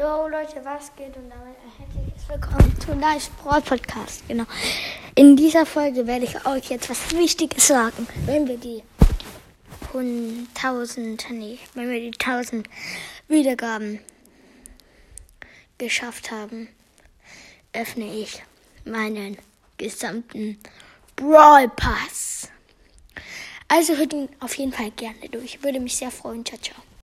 Jo Leute, was geht? Und damit herzlich Willkommen zu Live Brawl Podcast. Genau. In dieser Folge werde ich euch jetzt was Wichtiges sagen. Wenn wir die 1000, nee, wenn wir die 1000 Wiedergaben geschafft haben, öffne ich meinen gesamten Brawl Pass. Also hört ihn auf jeden Fall gerne durch. Würde mich sehr freuen. Ciao, ciao.